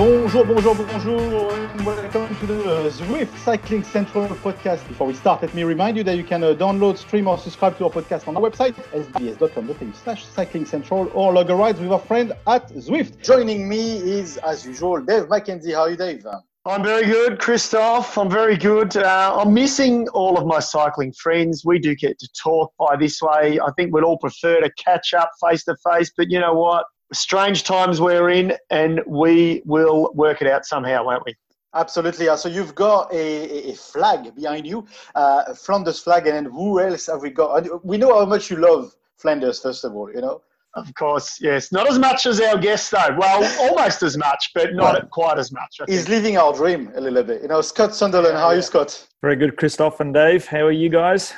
Bonjour, bonjour, bonjour, and welcome to the uh, Zwift Cycling Central podcast. Before we start, let me remind you that you can uh, download, stream, or subscribe to our podcast on our website, sbs.com.au slash cycling central, or log a ride with a friend at Zwift. Joining me is, as usual, Dave McKenzie. How are you, Dave? I'm very good, Christophe. I'm very good. Uh, I'm missing all of my cycling friends. We do get to talk by this way. I think we'd all prefer to catch up face to face, but you know what? Strange times we're in, and we will work it out somehow, won't we? Absolutely. So you've got a, a flag behind you, uh, Flanders flag, and then who else have we got? We know how much you love Flanders, first of all. You know. Of course, yes. Not as much as our guest, though. Well, almost as much, but not well, quite as much. He's living our dream a little bit. You know, Scott Sunderland. Yeah, how are you, Scott? Very good, Christophe and Dave. How are you guys?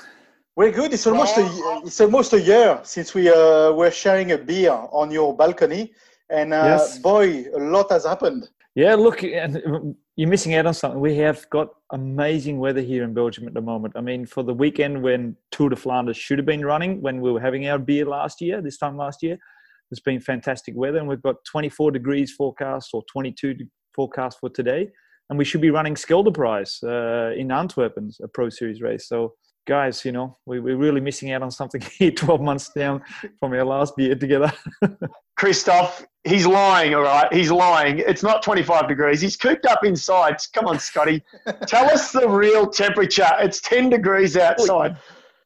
We're good. It's almost a, it's almost a year since we uh, were sharing a beer on your balcony, and uh, yes. boy, a lot has happened. Yeah, look, you're missing out on something. We have got amazing weather here in Belgium at the moment. I mean, for the weekend when Tour de Flanders should have been running, when we were having our beer last year, this time last year, it's been fantastic weather, and we've got 24 degrees forecast or 22 forecast for today, and we should be running Scheldeprijs uh, in Antwerp, a Pro Series race. So guys, you know, we, we're really missing out on something here 12 months down from our last beer together. Christophe, he's lying, all right? He's lying. It's not 25 degrees. He's cooped up inside. Come on, Scotty. Tell us the real temperature. It's 10 degrees outside.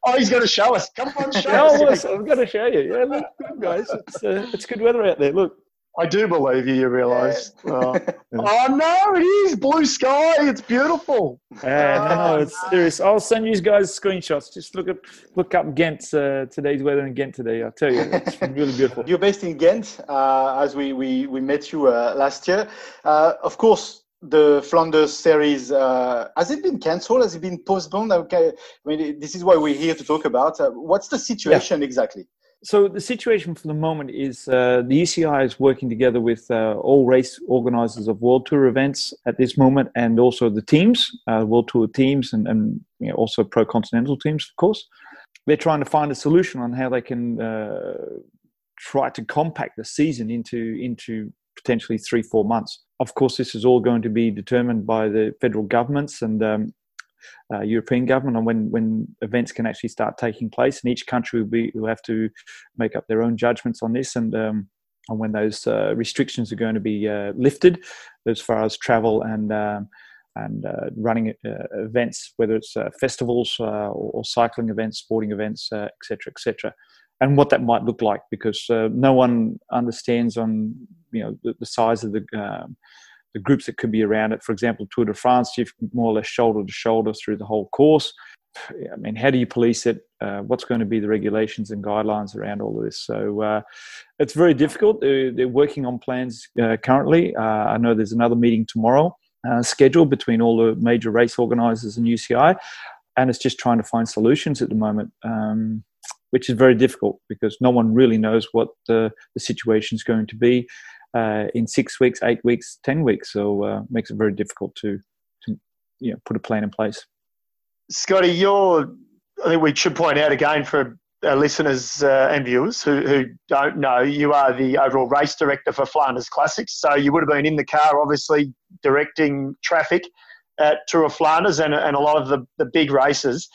Oh, he's going to show us. Come on, show us. I'm going to show you. Yeah, look, good guys. It's, uh, it's good weather out there. Look. I do believe you, you realise. Yeah. Oh. oh, no, it is blue sky. It's beautiful. Yeah, no, no, it's serious. I'll send you guys screenshots. Just look at look up Ghent, uh, today's weather in Ghent today. I'll tell you, it's really beautiful. You're based in Ghent, uh, as we, we, we met you uh, last year. Uh, of course, the Flanders series uh, has it been cancelled? Has it been postponed? Okay, I mean, this is why we're here to talk about. Uh, what's the situation yeah. exactly? So the situation for the moment is uh, the UCI is working together with uh, all race organizers of World Tour events at this moment, and also the teams, uh, World Tour teams, and, and you know, also Pro Continental teams, of course. They're trying to find a solution on how they can uh, try to compact the season into into potentially three four months. Of course, this is all going to be determined by the federal governments and um, uh, European government on when when events can actually start taking place, and each country will be will have to make up their own judgments on this and. Um, on when those uh, restrictions are going to be uh, lifted, as far as travel and um, and uh, running uh, events, whether it's uh, festivals or, or, cycling events, sporting events, etc., etc., and what that might look like, because no one understands on you know the, the size of the um, the groups that could be around it. For example, Tour de France, you've more or less shoulder to shoulder through the whole course. I mean, how do you police it? Uh, what's going to be the regulations and guidelines around all of this? So uh, it's very difficult. They're, they're working on plans uh, currently. Uh, I know there's another meeting tomorrow uh, scheduled between all the major race organisers and UCI, and it's just trying to find solutions at the moment. Um, which is very difficult because no one really knows what the, the situation is going to be uh, in six weeks, eight weeks, ten weeks. So uh, makes it very difficult to to you know put a plan in place. Scotty, you're. I think we should point out again for our listeners uh, and viewers who, who don't know, you are the overall race director for Flanders Classics. So you would have been in the car, obviously, directing traffic at Tour of Flanders and, and a lot of the, the big races.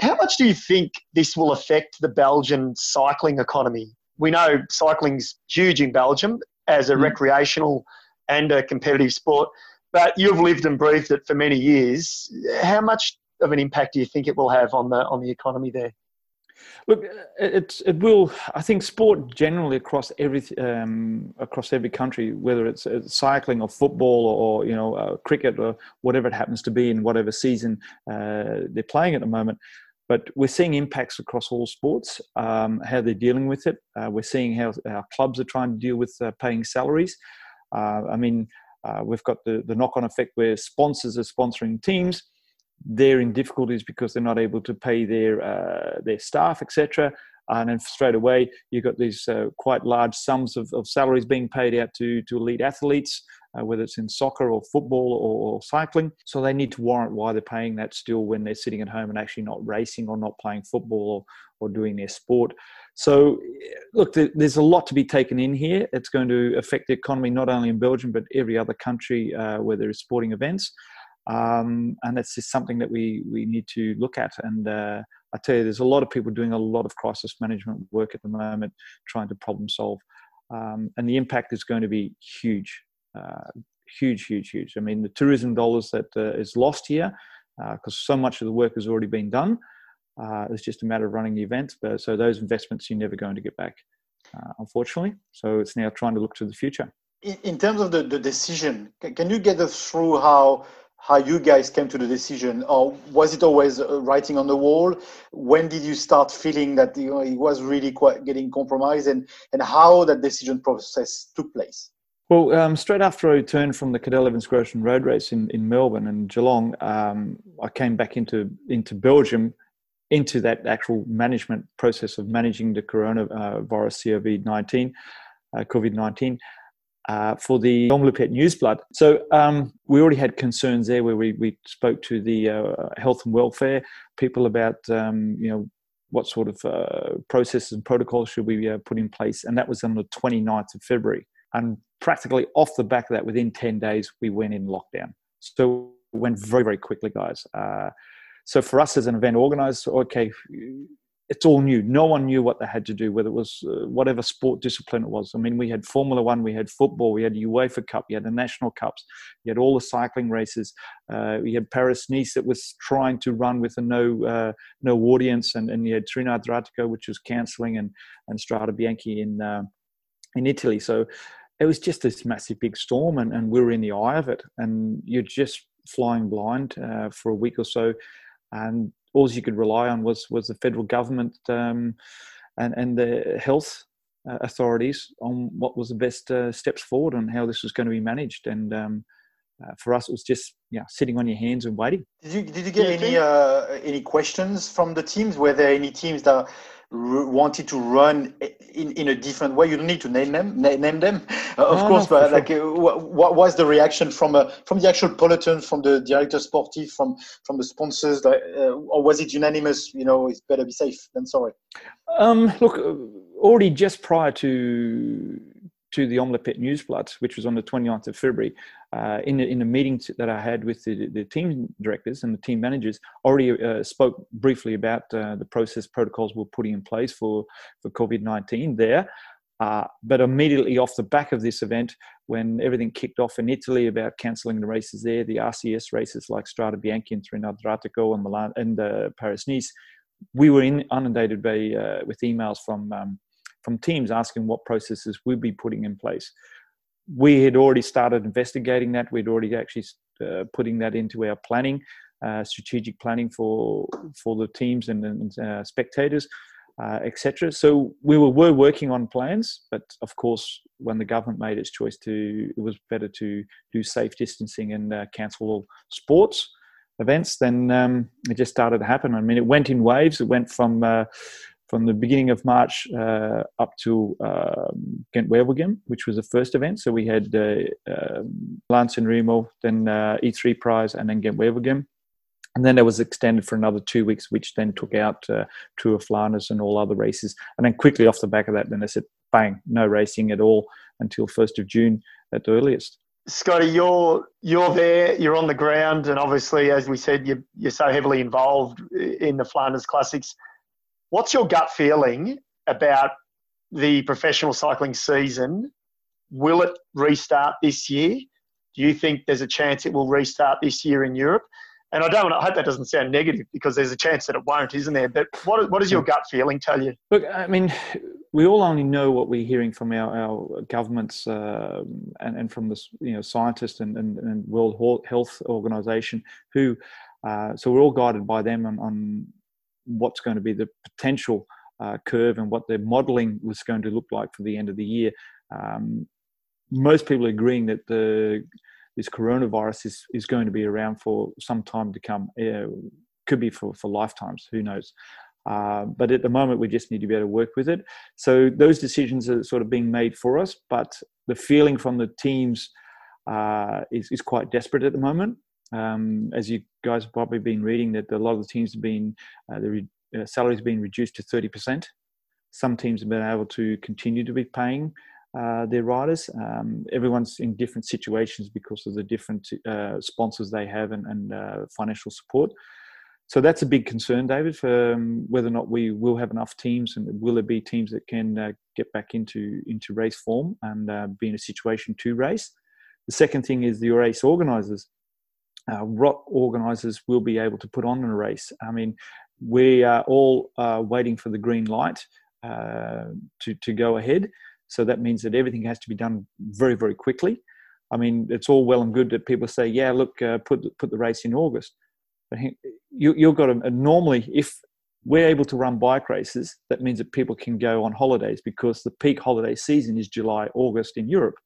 How much do you think this will affect the Belgian cycling economy? We know cycling's huge in Belgium as a mm. recreational and a competitive sport. But you've lived and breathed it for many years. How much of an impact do you think it will have on the on the economy there? Look, it it will. I think sport generally across every um, across every country, whether it's, it's, cycling or football or you know uh, cricket or whatever it happens to be in whatever season uh, they're playing at the moment, but we're seeing impacts across all sports, um, how they're dealing with it. Uh, we're seeing how our clubs are trying to deal with uh, paying salaries. Uh, I mean, uh, we've got the, the knock on effect where sponsors are sponsoring teams. they're in difficulties because they're not able to pay their uh, their staff, etc. And then straight away, you've got these uh, quite large sums of, of salaries being paid out to, to elite athletes, uh, whether it's in soccer or football or, or, cycling. So they need to warrant why they're paying that still when they're sitting at home and actually not racing or not playing football or, or doing their sport. So, look, there's a lot to be taken in here. It's going to affect the economy not only in Belgium but every other country uh, where there is sporting events. Um, and that's just something that we we need to look at. And uh, I tell you, there's a lot of people doing a lot of crisis management work at the moment, trying to problem solve, um, and the impact is going to be huge, huge, huge, huge. I mean, the tourism dollars that uh, is lost here because uh, so much of the work has already been done. Uh, it's just a matter of running the event. But, so those investments you're never going to get back, uh, unfortunately. So it's now trying to look to the future. In, in terms of the, the decision, can you get us through how how you guys came to the decision or was it always uh, writing on the wall when did you start feeling that you know, it was really quite getting compromised and, and how that decision process took place well, um, straight after I returned from the Cadel Evans Great Ocean Road Race in, in Melbourne and Geelong, um, I came back into into Belgium, into that actual management process of managing the coronavirus COVID nineteen, uh, COVID nineteen, uh, for the Omloop Het Nieuwsblad. So um, we already had concerns there where we, we spoke to the uh, health and welfare people about, um, you know, what sort of uh, processes and protocols should we uh, put in place. And that was on the 29th of February. And practically off the back of that, within 10 days, we went in lockdown. So it went very, very quickly, guys. Uh, so for us as an event organizer, okay, it's all new. No one knew what they had to do, whether it was uh, whatever sport discipline it was. I mean, we had Formula One, we had football, we had UEFA Cup, you had the national cups, you had all the cycling races. Uh, we had Paris Nice that was trying to run with a no uh, no audience, and, and you had Tirreno Adriatico, which was cancelling, and and Strade Bianche in uh, in Italy. So it was just this massive big storm, and, and we were in the eye of it, and you're just flying blind uh, for a week or so, and all you could rely on was was the federal government um, and and the health uh, authorities on what was the best uh, steps forward and how this was going to be managed. And um, uh, for us, it was just yeah, sitting on your hands and waiting. Did you did you get any uh, any questions from the teams? Were there any teams that wanted to run in, in a different way. You don't need to name them name them. Uh, of no, course no, but like uh, what was the reaction from uh, from the actual peloton from the director sportif from from the sponsors? Like, uh, or was it unanimous you know it's better be safe than sorry? Um, look uh, already just prior to to the Omloop Het Nieuwsblad, which was on the 29th of February, uh, in, in a meeting that I had with the, the team directors and the team managers, already uh, spoke briefly about uh, the process protocols we're putting in place for, for COVID 19 there. Uh, but immediately off the back of this event, when everything kicked off in Italy about cancelling the races there, the RCS races like Strade Bianche and Tirreno Adriatico and Milan and uh, Paris Nice, we were inundated by uh, with emails from um, from teams asking what processes we'd be putting in place. We had already started investigating that. We'd already actually uh, putting that into our planning, uh, strategic planning for for the teams and, and uh, spectators, uh, etc. So we were, were working on plans, but of course, when the government made its choice to, it was better to do safe distancing and uh, cancel all sports events. Then um, it just started to happen. I mean, it went in waves. It went from uh, from the beginning of March uh, up to um, Ghent Wevelgem, which was the first event. So we had uh, um, Milan San Remo, then uh, E3 Prize, and then Ghent Wevelgem. And then it was extended for another two weeks, which then took out uh, Tour of Flanders and all other races. And then quickly off the back of that, then they said, bang, no racing at all until 1st of June at the earliest. Scotty, you're you're there, you're on the ground, and obviously, as we said, you're, you're so heavily involved in the Flanders Classics. What's your gut feeling about the professional cycling season? Will it restart this year? Do you think there's a chance it will restart this year in Europe? And I don't. I hope that doesn't sound negative because there's a chance that it won't, isn't there? But what what does your gut feeling tell you? Look, I mean, we all only know what we're hearing from our, our governments uh, and, and from the you know scientists and, and, and World Health Organization who. Uh, so we're all guided by them on, on what's going to be the potential uh, curve and what their modeling was going to look like for the end of the year. Um, most people are agreeing that the this coronavirus is, is going to be around for some time to come. Uh, could be for, for lifetimes, who knows? Uh, but at the moment, we just need to be able to work with it. So those decisions are sort of being made for us, but the feeling from the teams uh, is, is quite desperate at the moment. Um, as you guys have probably been reading, that a lot of the teams have been, uh, the re- uh, salaries been reduced to 30%. Some teams have been able to continue to be paying uh, their riders. Um, everyone's in different situations because of the different uh, sponsors they have and, and uh, financial support. So that's a big concern, David, for um, whether or not we will have enough teams and will there be teams that can uh, get back into into race form and uh, be in a situation to race. The second thing is the race organisers. Uh, what organisers will be able to put on in a race? I mean, we are all waiting for the green light to to go ahead. So that means that everything has to be done very, very quickly. I mean, it's all well and good that people say, "Yeah, look, uh, put put the race in August." But you, you've got to normally, if we're able to run bike races, that means that people can go on holidays because the peak holiday season is July, August in Europe.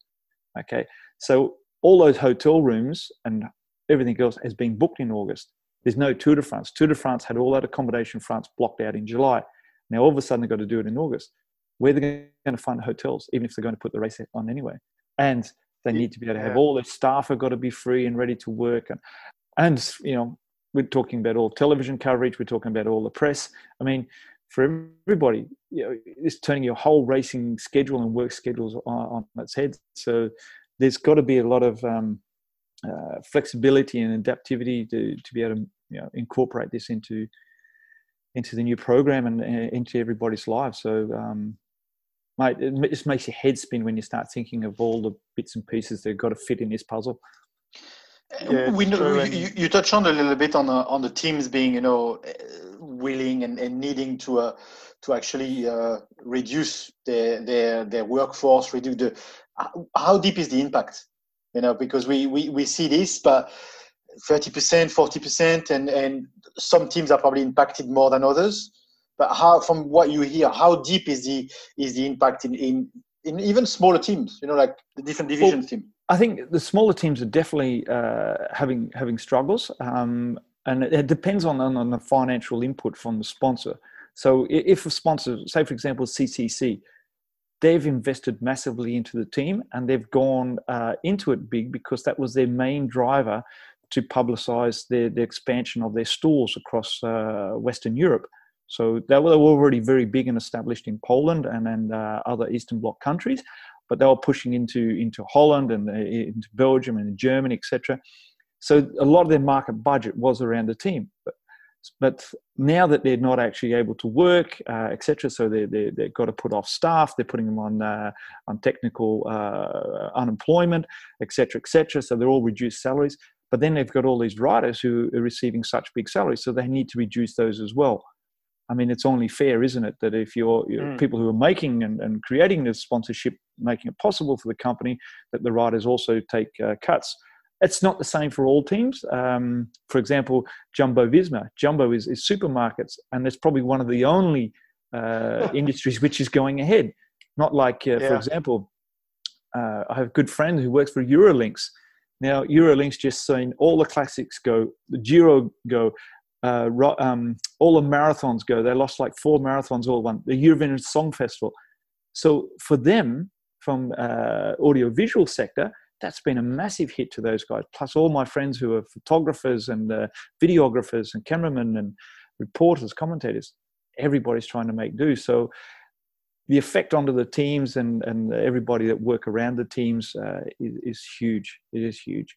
Okay, so all those hotel rooms and everything else has been booked in August. There's no Tour de France. Tour de France had all that accommodation France blocked out in July. Now all of a sudden they've got to do it in August where they're going to find hotels, even if they're going to put the race on anyway. And they need to be able to have all their staff have got to be free and ready to work. And, and you know, we're talking about all television coverage, we're talking about all the press. I mean, for everybody, you know, it's turning your whole racing schedule and work schedules on, on its head. So there's got to be a lot of um, uh, flexibility and adaptivity to, to be able to you know, incorporate this into into the new program and uh, into everybody's lives. So um, mate, it just makes your head spin when you start thinking of all the bits and pieces that have got to fit in this puzzle. Yeah, we know you, you touched on a little bit on the, on the teams being you know willing and, and needing to uh, to actually uh, reduce their their their workforce reduce the how deep is the impact you know because we we, we see this but 30% 40% and and some teams are probably impacted more than others but how, from what you hear, how deep is the is the impact in in, in even smaller teams? You know, like the different divisions well, team. I think the smaller teams are definitely uh, having having struggles, um, and it, it depends on, on, on the financial input from the sponsor. So if a sponsor, say for example CCC, they've invested massively into the team and they've gone uh, into it big because that was their main driver to publicize the, the expansion of their stores across uh, Western Europe. So they were already very big and established in Poland and, and uh, other Eastern Bloc countries, but they were pushing into, into Holland and uh, into Belgium and Germany, etc. So a lot of their market budget was around the team. But, now that they're not actually able to work, uh, etc., so they, they, they've got to put off staff, they're putting them on, uh, on technical uh, unemployment, etc., etc., so they're all reduced salaries. But then they've got all these writers who are receiving such big salaries, so they need to reduce those as well. I mean, it's only fair, isn't it, that if you're, you're mm. people who are making and, and creating this sponsorship, making it possible for the company, that the writers also take uh, cuts. It's not the same for all teams. Um, for example, Jumbo Visma. Jumbo is, is supermarkets, and it's probably one of the only uh, industries which is going ahead. Not like, uh, yeah. for example, uh, I have a good friend who works for Eurolinks. Now, Eurolinks just seen all the classics go, the Giro go, uh, um, all the marathons go. They lost like four marathons all one. The Eurovision Song Festival. So for them, from uh, audio visual sector, that's been a massive hit to those guys. Plus all my friends who are photographers and uh, videographers and cameramen and reporters, commentators. Everybody's trying to make do. So the effect onto the teams and, and everybody that work around the teams uh, is, is huge. It is huge.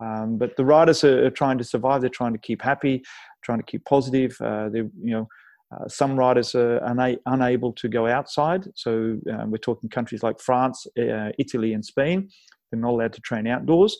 Um, but the riders are, are, trying to survive. They're trying to keep happy, trying to keep positive. Uh, they, you know, uh, some riders are una- unable to go outside. So um, we're talking countries like France, uh, Italy, and Spain. They're not allowed to train outdoors.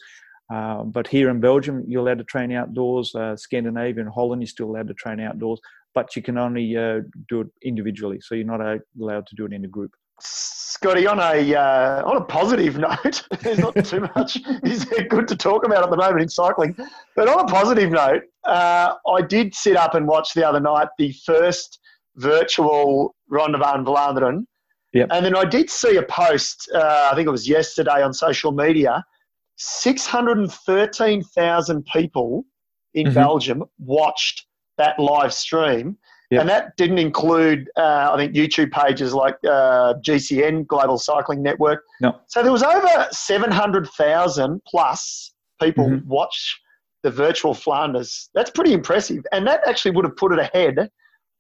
Uh, but here in Belgium, you're allowed to train outdoors. Uh, Scandinavia and Holland, you're still allowed to train outdoors, but you can only uh, do it individually. So you're not allowed to do it in a group. Scotty, on a uh, on a positive note, there's not too much is good to talk about at the moment in cycling. But on a positive note, uh, I did sit up and watch the other night the first virtual Ronde van Vlaanderen. Yep. And then I did see a post, uh, I think it was yesterday on social media, six hundred and thirteen thousand people in Mhm. Belgium watched that live stream. Yep. And that didn't include, uh, I think, YouTube pages like uh, GCN, Global Cycling Network. No. So there was over 700,000 plus people Mhm. watch the virtual Flanders. That's pretty impressive. And that actually would have put it ahead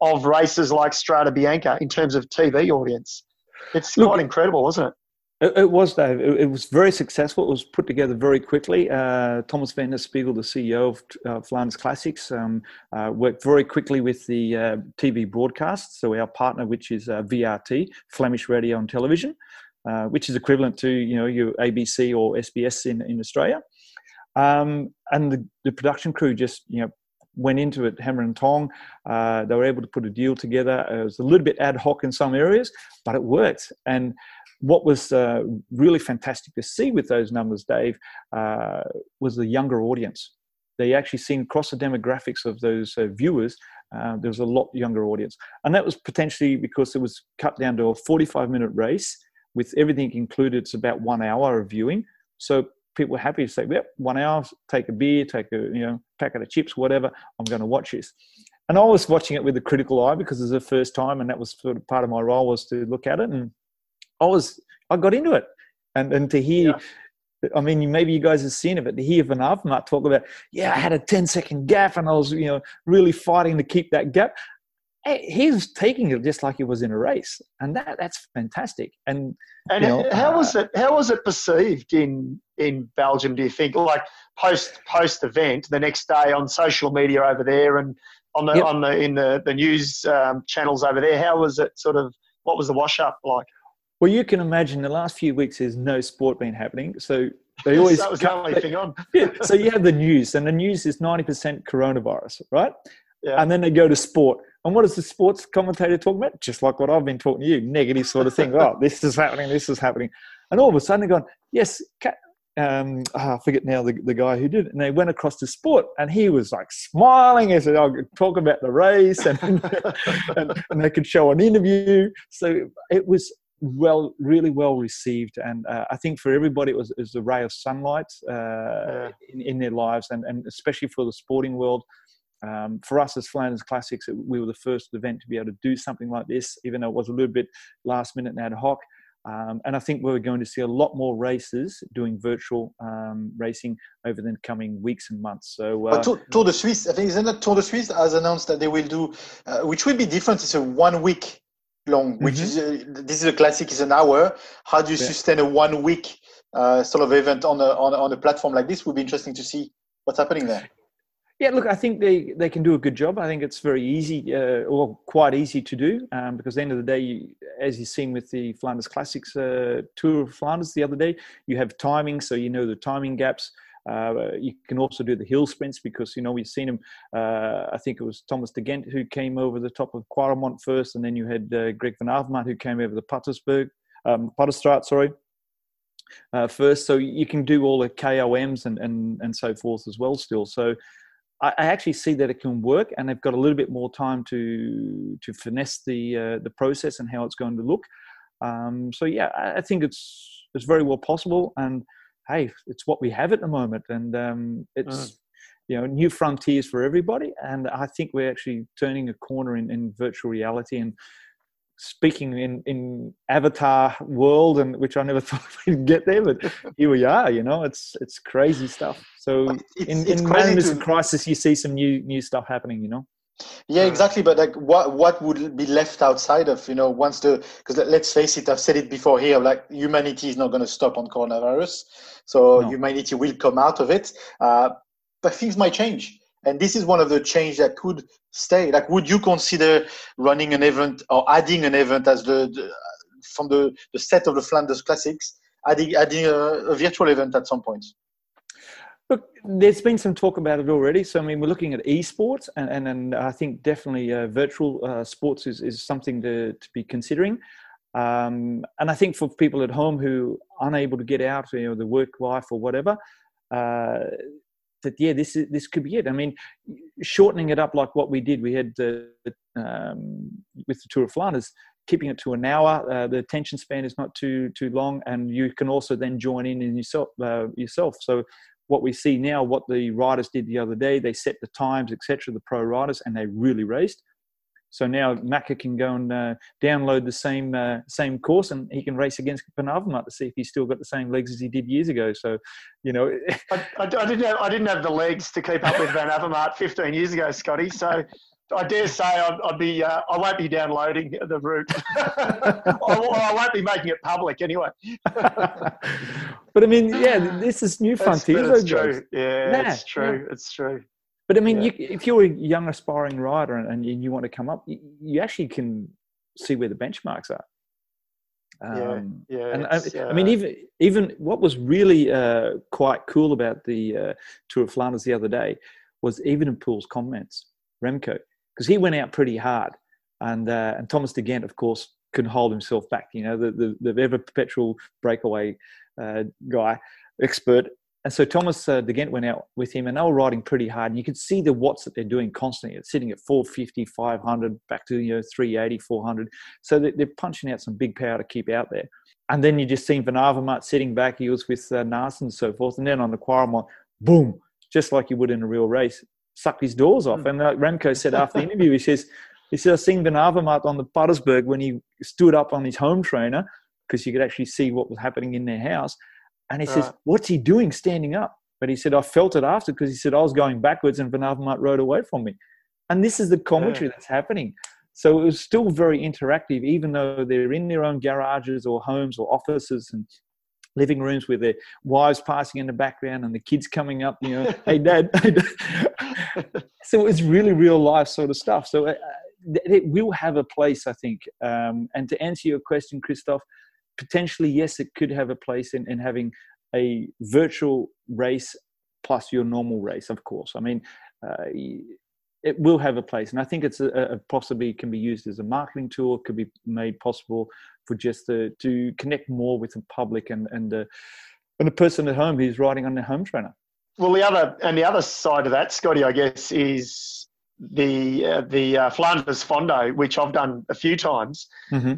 of races like Strada Bianca in terms of TV audience. It's Look- quite incredible, wasn't it? It, it was, Dave. It, it was very successful. It was put together very quickly. Uh, Thomas van den Spiegel, the CEO of uh, Flanders Classics, um, uh, worked very quickly with the uh, TV broadcast. So our partner, which is uh, VRT, Flemish Radio and Television, uh, which is equivalent to you know your ABC or SBS in, in Australia. Um, and the, the production crew just you know went into it hammer and tong. Uh, they were able to put a deal together. It was a little bit ad hoc in some areas, but it worked. And what was uh, really fantastic to see with those numbers, Dave, uh, was the younger audience. They actually seen across the demographics of those uh, viewers, uh, there was a lot younger audience. And that was potentially because it was cut down to a 45 minute race with everything included. It's about one hour of viewing. So people were happy to say, yep, one hour, take a beer, take a you know packet of chips, whatever. I'm going to watch this. And I was watching it with a critical eye because it was the first time, and that was sort of part of my role was to look at it. And I was, I got into it, and and to hear. I mean, maybe you guys have seen it, but to hear Van Avermaet talk about, yeah, I had a 10 second gap and I was, you know, really fighting to keep that gap. Hey, He was taking it just like he was in a race, and that that's fantastic. And And you know, how uh, was it? How was it perceived in in Belgium? Do you think, like post post event, the next day on social media over there, and on the Yep. on the in the the news um, channels over there? How was it? Sort of, what was the wash up like? Well, you can imagine the last few weeks there's no sport been happening, so they always that was the only thing on. yeah, so you have the news, and the news is ninety percent coronavirus, right? Yeah. And then they go to sport, and what does the sports commentator talk about? Just like what I've been talking to you, negative sort of thing. oh, this is happening, this is happening, and all of a sudden they're going, yes, um, ah, I forget now the, the guy who did it, and they went across to sport, and he was like smiling as they oh, talk about the race, and, and and they could show an interview. So it was well, really well received, and uh, I think for everybody it was, it was a ray of sunlight uh, Yeah. in, in their lives, and, and especially for the sporting world. Um, for us as Flanders Classics, it- we were the first event to be able to do something like this, even though it was a little bit last minute and ad hoc. Um, and I think we're going to see a lot more races doing virtual um, racing over the coming weeks and months. So, uh, Tour, Tour de Suisse, I think isn't it Tour de Suisse has announced that they will do, uh, which will be different. It's a one week long, which Mhm. is uh, this is a classic, is an hour. How do you Yeah. sustain a one week uh, sort of event on a, on a on a platform like this? Would be interesting to see what's happening there. Yeah, look, I think they, they can do a good job. I think it's very easy, uh, or quite easy to do, um, because at the end of the day, you, as you've seen with the Flanders Classics uh, Tour of Flanders the other day, you have timing, so you know the timing gaps. Uh, you can also do the hill sprints because you know we've seen him. Uh, I think it was Thomas de Gendt who came over the top of Quaremont first, and then you had uh, Greg van Avermaet who came over the Paterberg, um, sorry, uh, first. So you can do all the KOMs and, and, and so forth as well still. So I, actually see that it can work, and they've got a little bit more time to to finesse the uh, the process and how it's going to look. Um, so yeah, I, I think it's it's very well possible, and hey, it's what we have at the moment, and um, it's Mm. you know new frontiers for everybody, and I think we're actually turning a corner in, in virtual reality and speaking in in avatar world and which i never thought we'd get there but here we are you know it's it's crazy stuff so it's- in, it's in crazy moments to- of crisis you see some new new stuff happening you know Yeah, exactly. But like, what what would be left outside of you know once the because let's face it, I've said it before here. Like humanity is not going to stop on coronavirus, so No. humanity will come out of it. Uh, but things might change, and this is one of the change that could stay. Like, would you consider running an event or adding an event as the, the from the the set of the Flanders Classics, adding adding a, a virtual event at some point? Look, there's been some talk about it already. So, I mean, we're looking at esports, and, and, and I think definitely uh, virtual uh, sports is, is something to, to be considering. Um, and I think for people at home who are unable to get out, you know, the work life or whatever, uh, that yeah, this is this could be it. I mean, shortening it up like what we did, we had uh, um, with the Tour of Flanders, keeping it to an hour. Uh, the attention span is not too too long, and you can also then join in in yourself uh, yourself. So what we see now, what the riders did the other day, they set the times, etc. The pro riders, and they really raced. So now Macca can go and uh, download the same uh, same course, and he can race against Van Avermaet to see if he's still got the same legs as he did years ago. So, you know, I, I, I, didn't have I didn't have the legs to keep up with Van Avermaet 15 years ago, Scotty. So. I dare say I'd, I'd be. Uh, I won't be downloading the route. I, I, won't be making it public anyway. but I mean, yeah, this is new frontiers. It's, it's true. Yeah, yeah, it's true. Yeah. It's true. But I mean, yeah. you, if you're a young aspiring rider and, and you want to come up, you, you, actually can see where the benchmarks are. Um, yeah, yeah. And I, uh, I, mean, even even what was really uh, quite cool about the uh, Tour of Flanders the other day was Evenepoel's comments, Remco, because he went out pretty hard, and uh, and Thomas De Gendt, of course, couldn't hold himself back. You know, the the, the ever perpetual breakaway uh, guy expert and so Thomas uh, De Gendt went out with him and they were riding pretty hard. And you could see the watts that they're doing constantly. It's sitting at 450, 500, back to you know 380, 400. So they're punching out some big power to keep out there. And then you just seen Van Avermaet sitting back. He was with uh, Naesen and so forth. And then on the Kwaremont, boom, just like you would in a real race, sucked his doors off. Mm. And uh, Remco said after the interview, he says, he said, I seen Van Avermaet on the Paterberg when he stood up on his home trainer because you could actually see what was happening in their house. And he says, What's he doing standing up? But he said, I felt it after because he said, I was going backwards and Van Avermaet rode away from me. And this is the commentary yeah. that's happening. So it was still very interactive, even though they're in their own garages or homes or offices and living rooms with their wives passing in the background and the kids coming up, you know, hey, dad. so it's really real life sort of stuff. So uh, it will have a place, I think. Um, and to answer your question, Christophe, potentially, yes, it could have a place in, in having a virtual race plus your normal race, of course. I mean, uh, it will have a place, and I think it's a, a, possibly can be used as a marketing tool. It could be made possible for just the, to connect more with the public and and the and the person at home who's riding on their home trainer. Well, the other and the other side of that, Scotty, I guess, is the uh, the uh, Flanders Fondo, which I've done a few times. Mm-hmm.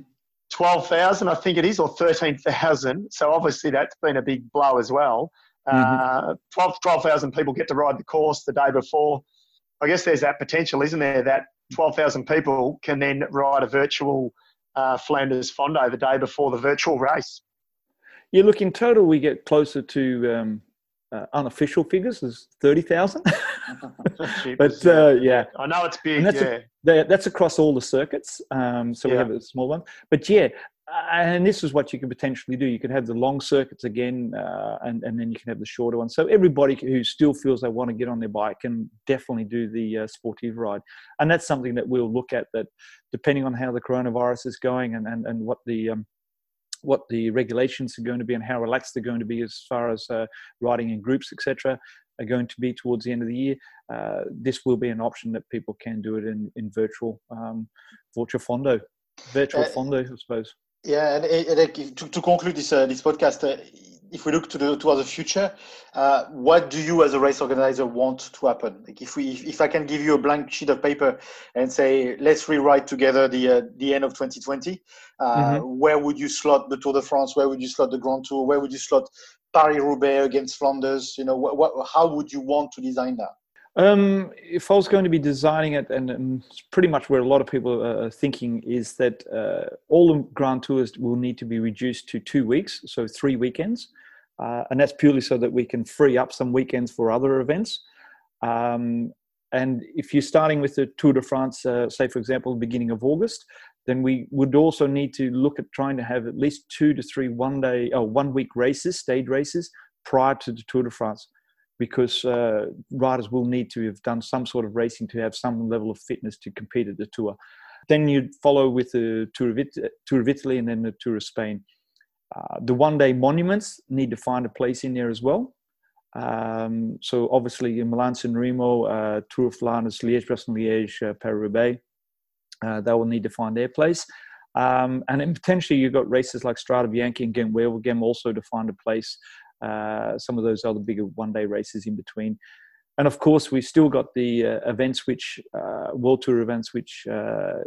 12,000, I think it is, or 13,000. So obviously that's been a big blow as well. Mm-hmm. Uh, 12,000 12, people get to ride the course the day before. I guess there's that potential, isn't there, that 12,000 people can then ride a virtual uh, Flanders Fondo the day before the virtual race. Yeah, look, in total, we get closer to um, uh, unofficial figures is 30,000. but uh, yeah. I know it's big, that's yeah. A, that's across all the circuits. Um, so yeah. we have a small one. But yeah, and this is what you could potentially do. You could have the long circuits again, uh, and, and then you can have the shorter ones. So everybody who still feels they want to get on their bike can definitely do the uh, sportive ride. And that's something that we'll look at that depending on how the coronavirus is going and, and, and what the um, what the regulations are going to be and how relaxed they're going to be as far as uh, riding in groups, etc., are going to be towards the end of the year. Uh, this will be an option that people can do it in in virtual um, virtual fondo, virtual uh, fondo, I suppose. Yeah, and, and to, to, conclude this uh, this podcast, uh, if we look to the towards the future, uh, what do you as a race organizer want to happen? Like if we if, if I can give you a blank sheet of paper and say let's rewrite together the uh, the end of 2020, uh, mm-hmm. where would you slot the Tour de France? Where would you slot the Grand Tour? Where would you slot Paris Roubaix against Flanders? You know, what, what, how would you want to design that? Um, if I was going to be designing it, and, and pretty much where a lot of people are thinking is that uh, all the Grand Tours will need to be reduced to two weeks, so three weekends, uh, and that's purely so that we can free up some weekends for other events. Um, and if you're starting with the Tour de France, uh, say for example, beginning of August, then we would also need to look at trying to have at least two to three one day or one week races, stage races, prior to the Tour de France because uh, riders will need to have done some sort of racing to have some level of fitness to compete at the tour. Then you'd follow with the Tour of, It- Tour of Italy and then the Tour of Spain. Uh, the one day monuments need to find a place in there as well. Um, so obviously in Milan San Remo, uh, Tour of Flanders, Liège, Bastogne Liège, uh, Paris Roubaix, uh, they will need to find their place. Um, and then potentially you've got races like Strade Bianche and Ghent Wevelgem also to find a place uh, some of those other bigger one day races in between. And of course, we've still got the uh, events which, uh, World Tour events, which uh,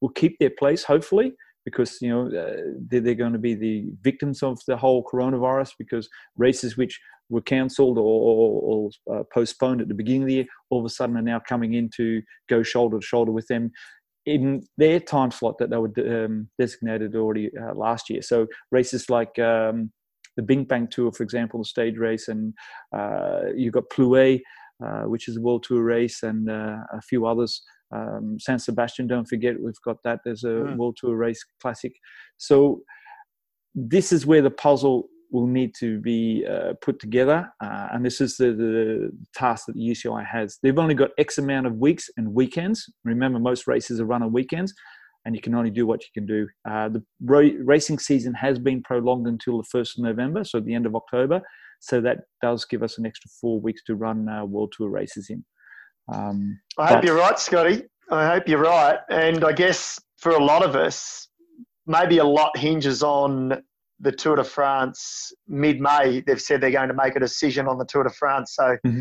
will keep their place, hopefully, because you know uh, they're, they're, going to be the victims of the whole coronavirus because races which were cancelled or, or, or uh, postponed at the beginning of the year all of a sudden are now coming in to go shoulder to shoulder with them in their time slot that they were um, designated already last year. So races like um, the BinckBank Tour, for example, the stage race, and uh, you've got Plouay, uh, which is a World Tour race, and uh, a few others. Um, San Sebastian, don't forget, we've got that. There's a mm. World Tour race classic. So this is where the puzzle will need to be uh, put together. Uh, and this is the, the, task that the UCI has. They've only got X amount of weeks and weekends. Remember, most races are run on weekends, and you can only do what you can do. Uh, the ra- racing season has been prolonged until the 1st of November, so the end of October. So that does give us an extra four weeks to run uh, World Tour races in. Um, I hope you're right, Scotty. I hope you're right. And I guess for a lot of us, maybe a lot hinges on the Tour de France mid May. They've said they're going to make a decision on the Tour de France. So mm-hmm.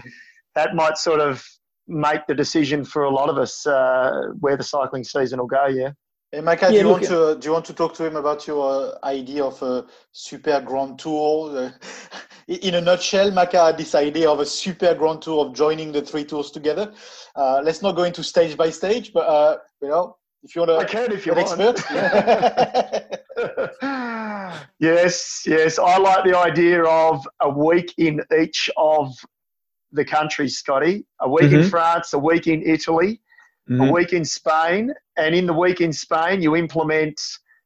that might sort of make the decision for a lot of us uh, where the cycling season will go. Yeah. Hey, Macca, yeah, do, you want to, do you want to talk to him about your uh, idea of a super grand tour? Uh, in a nutshell, Macca had this idea of a super grand tour of joining the three tours together. Uh, let's not go into stage by stage, but uh, you know, if you want to, I can if you want. Expert. yes, yes. I like the idea of a week in each of the countries, Scotty. A week mm-hmm. in France, a week in Italy, mm-hmm. a week in Spain, and in the week in Spain, you implement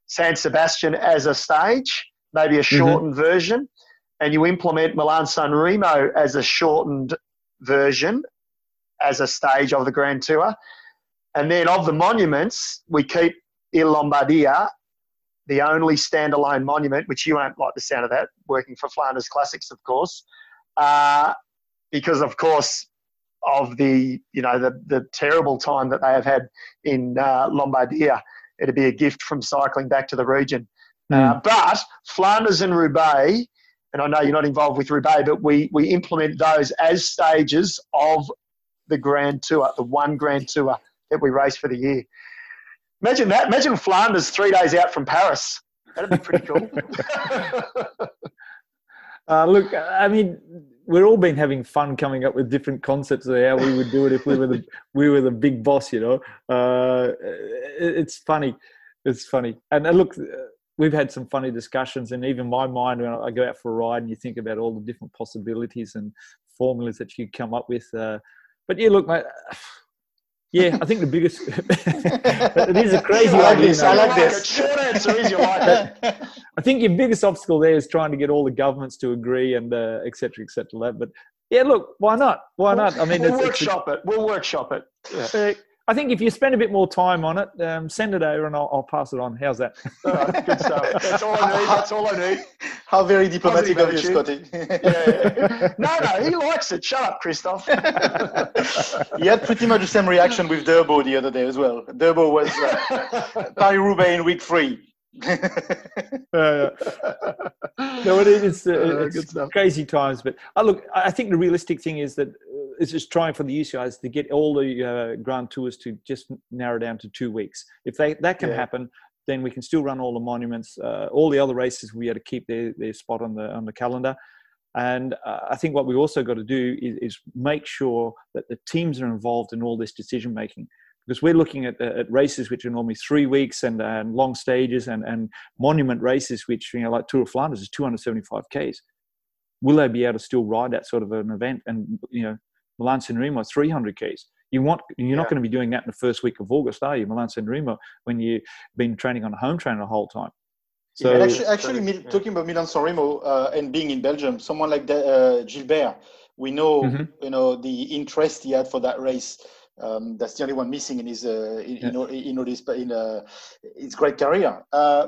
San Sebastian as a stage, maybe a mm-hmm. shortened mm-hmm. version, and you implement Milan San Remo as a shortened version as a stage of the Grand Tour. And then of the monuments, we keep Il Lombardia the only standalone monument, which you won't like the sound of that, working for Flanders Classics, of course, uh, because of course of the you know the the terrible time that they have had in uh, Lombardia. It'd be a gift from cycling back to the region. Mm. Uh, but Flanders and Roubaix, and I know you're not involved with Roubaix, but we we implement those as stages of the Grand Tour, the one Grand Tour that we race for the year. Imagine that. Imagine Flanders three days out from Paris. That'd be pretty cool. uh, look, I mean, we're all been having fun coming up with different concepts of how we would do it if we were the we were the big boss. You know, uh, it's funny. It's funny. And uh, look, we've had some funny discussions, and even my mind when I go out for a ride and you think about all the different possibilities and formulas that you come up with. Uh, but yeah, look, mate yeah, I think the biggest. it is a crazy I like idea. This, I like this. Short answer is you like it. I think your biggest obstacle there is trying to get all the governments to agree and uh, et cetera, et cetera. But yeah, look, why not? Why not? I mean, we'll it's, workshop it's, it. We'll workshop it. Yeah. I think if you spend a bit more time on it, um, send it over and I'll, I'll, pass it on. How's that? All right, good stuff. That's all I need. That's all I need. How very diplomatic of you, Scotty. yeah, yeah. No, no, he likes it. Shut up, Christophe. he had pretty much the same reaction with Durbo the other day as well. Durbo was uh, Paris-Roubaix in week three. uh, no, it is uh, it's crazy times. But uh, look, I think the realistic thing is that uh, it's just trying for the UCIs to get all the uh, Grand Tours to just narrow down to two weeks. If they, that can yeah. happen, then we can still run all the monuments. Uh, all the other races we had to keep their, their spot on the on the calendar. And uh, I think what we also got to do is, is, make sure that the teams are involved in all this decision making because we're looking at, at races which are normally three weeks and, and long stages and, and monument races, which, you know, like Tour of Flanders is 275 Ks. Will they be able to still ride that sort of an event? And, you know, Milan San Remo 300 Ks. You want, you're yeah. not going to be doing that in the first week of August, are you? Milan San Remo when you've been training on a home trainer the whole time. So yeah, actually, actually yeah. talking about Milan San Remo uh, and being in Belgium, someone like the, uh, Gilbert, we know, mm-hmm. you know, the interest he had for that race. Um, that's the only one missing in his uh, in, in, in, his in uh, his great career. Uh,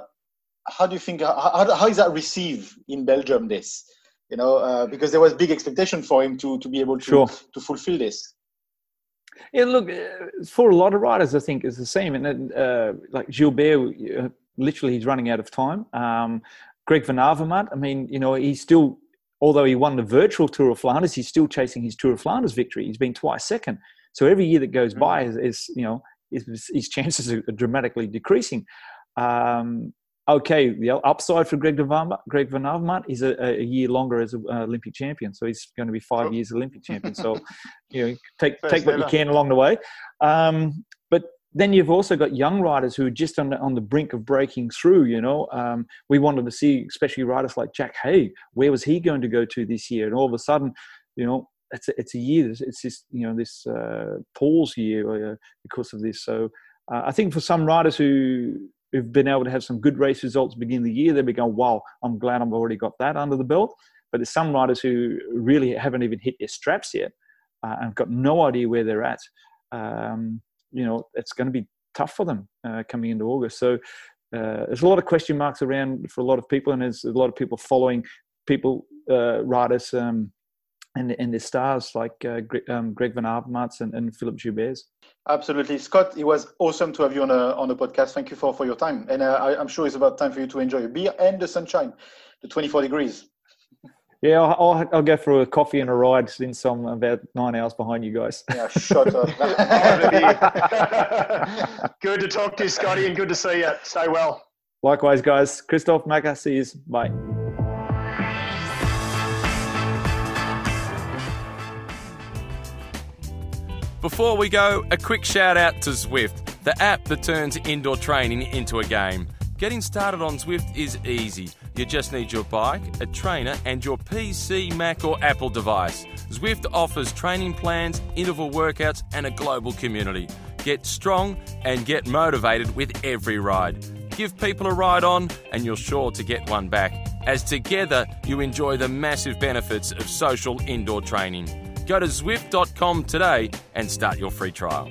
how do you think? How, how is that received in Belgium? This, you know, uh, because there was big expectation for him to to be able to sure. to fulfill this. Yeah, look, uh, for a lot of riders, I think it's the same. And uh, like Gilbert, literally, he's running out of time. Um, Greg Van Avermaet, I mean, you know, he's still, although he won the virtual Tour of Flanders, he's still chasing his Tour of Flanders victory. He's been twice second. So every year that goes by mm. is, is you know, his, his chances are dramatically decreasing. Um, okay, the upside for Greg Van, Greg Van Avermaet is a, a, year longer as an Olympic champion, so he's going to be five years Olympic champion. So, you know, take First take what ever. you can along the way. Um, but then you've also got young riders who are just on the, on the brink of breaking through. You know, um, we wanted to see, especially riders like Jack Hay, Where was he going to go to this year? And all of a sudden, you know, it's a, it's a year. It's this you know this uh, pause year uh, because of this. So uh, I think for some riders who who've been able to have some good race results begin the year, they'll be going, "Wow, I'm glad I've already got that under the belt." But there's some riders who really haven't even hit their straps yet uh, and got no idea where they're at. Um, you know, it's going to be tough for them uh, coming into August. So uh, there's a lot of question marks around for a lot of people, and there's a lot of people following people riders. Um, and and the stars like uh, um, Greg Van Avermaet and, and Philippe Gilbert. Absolutely, Scott. It was awesome to have you on a on the podcast. Thank you for for your time, and uh, I, am sure it's about time for you to enjoy a beer and the sunshine, the 24 degrees. Yeah, I'll, I'll, I'll, go for a coffee and a ride since I'm about nine hours behind you guys. Yeah, shut up. good to talk to you, Scotty, and good to see you. Stay well. Likewise, guys. Christophe Macca, see you. Bye. Before we go, a quick shout out to Zwift, the app that turns indoor training into a game. Getting started on Zwift is easy. You just need your bike, a trainer, and your PC, Mac, or Apple device. Zwift offers training plans, interval workouts, and a global community. Get strong and get motivated with every ride. Give people a ride on, and you're sure to get one back, as together you enjoy the massive benefits of social indoor training. Go to Zwift.com today and start your free trial.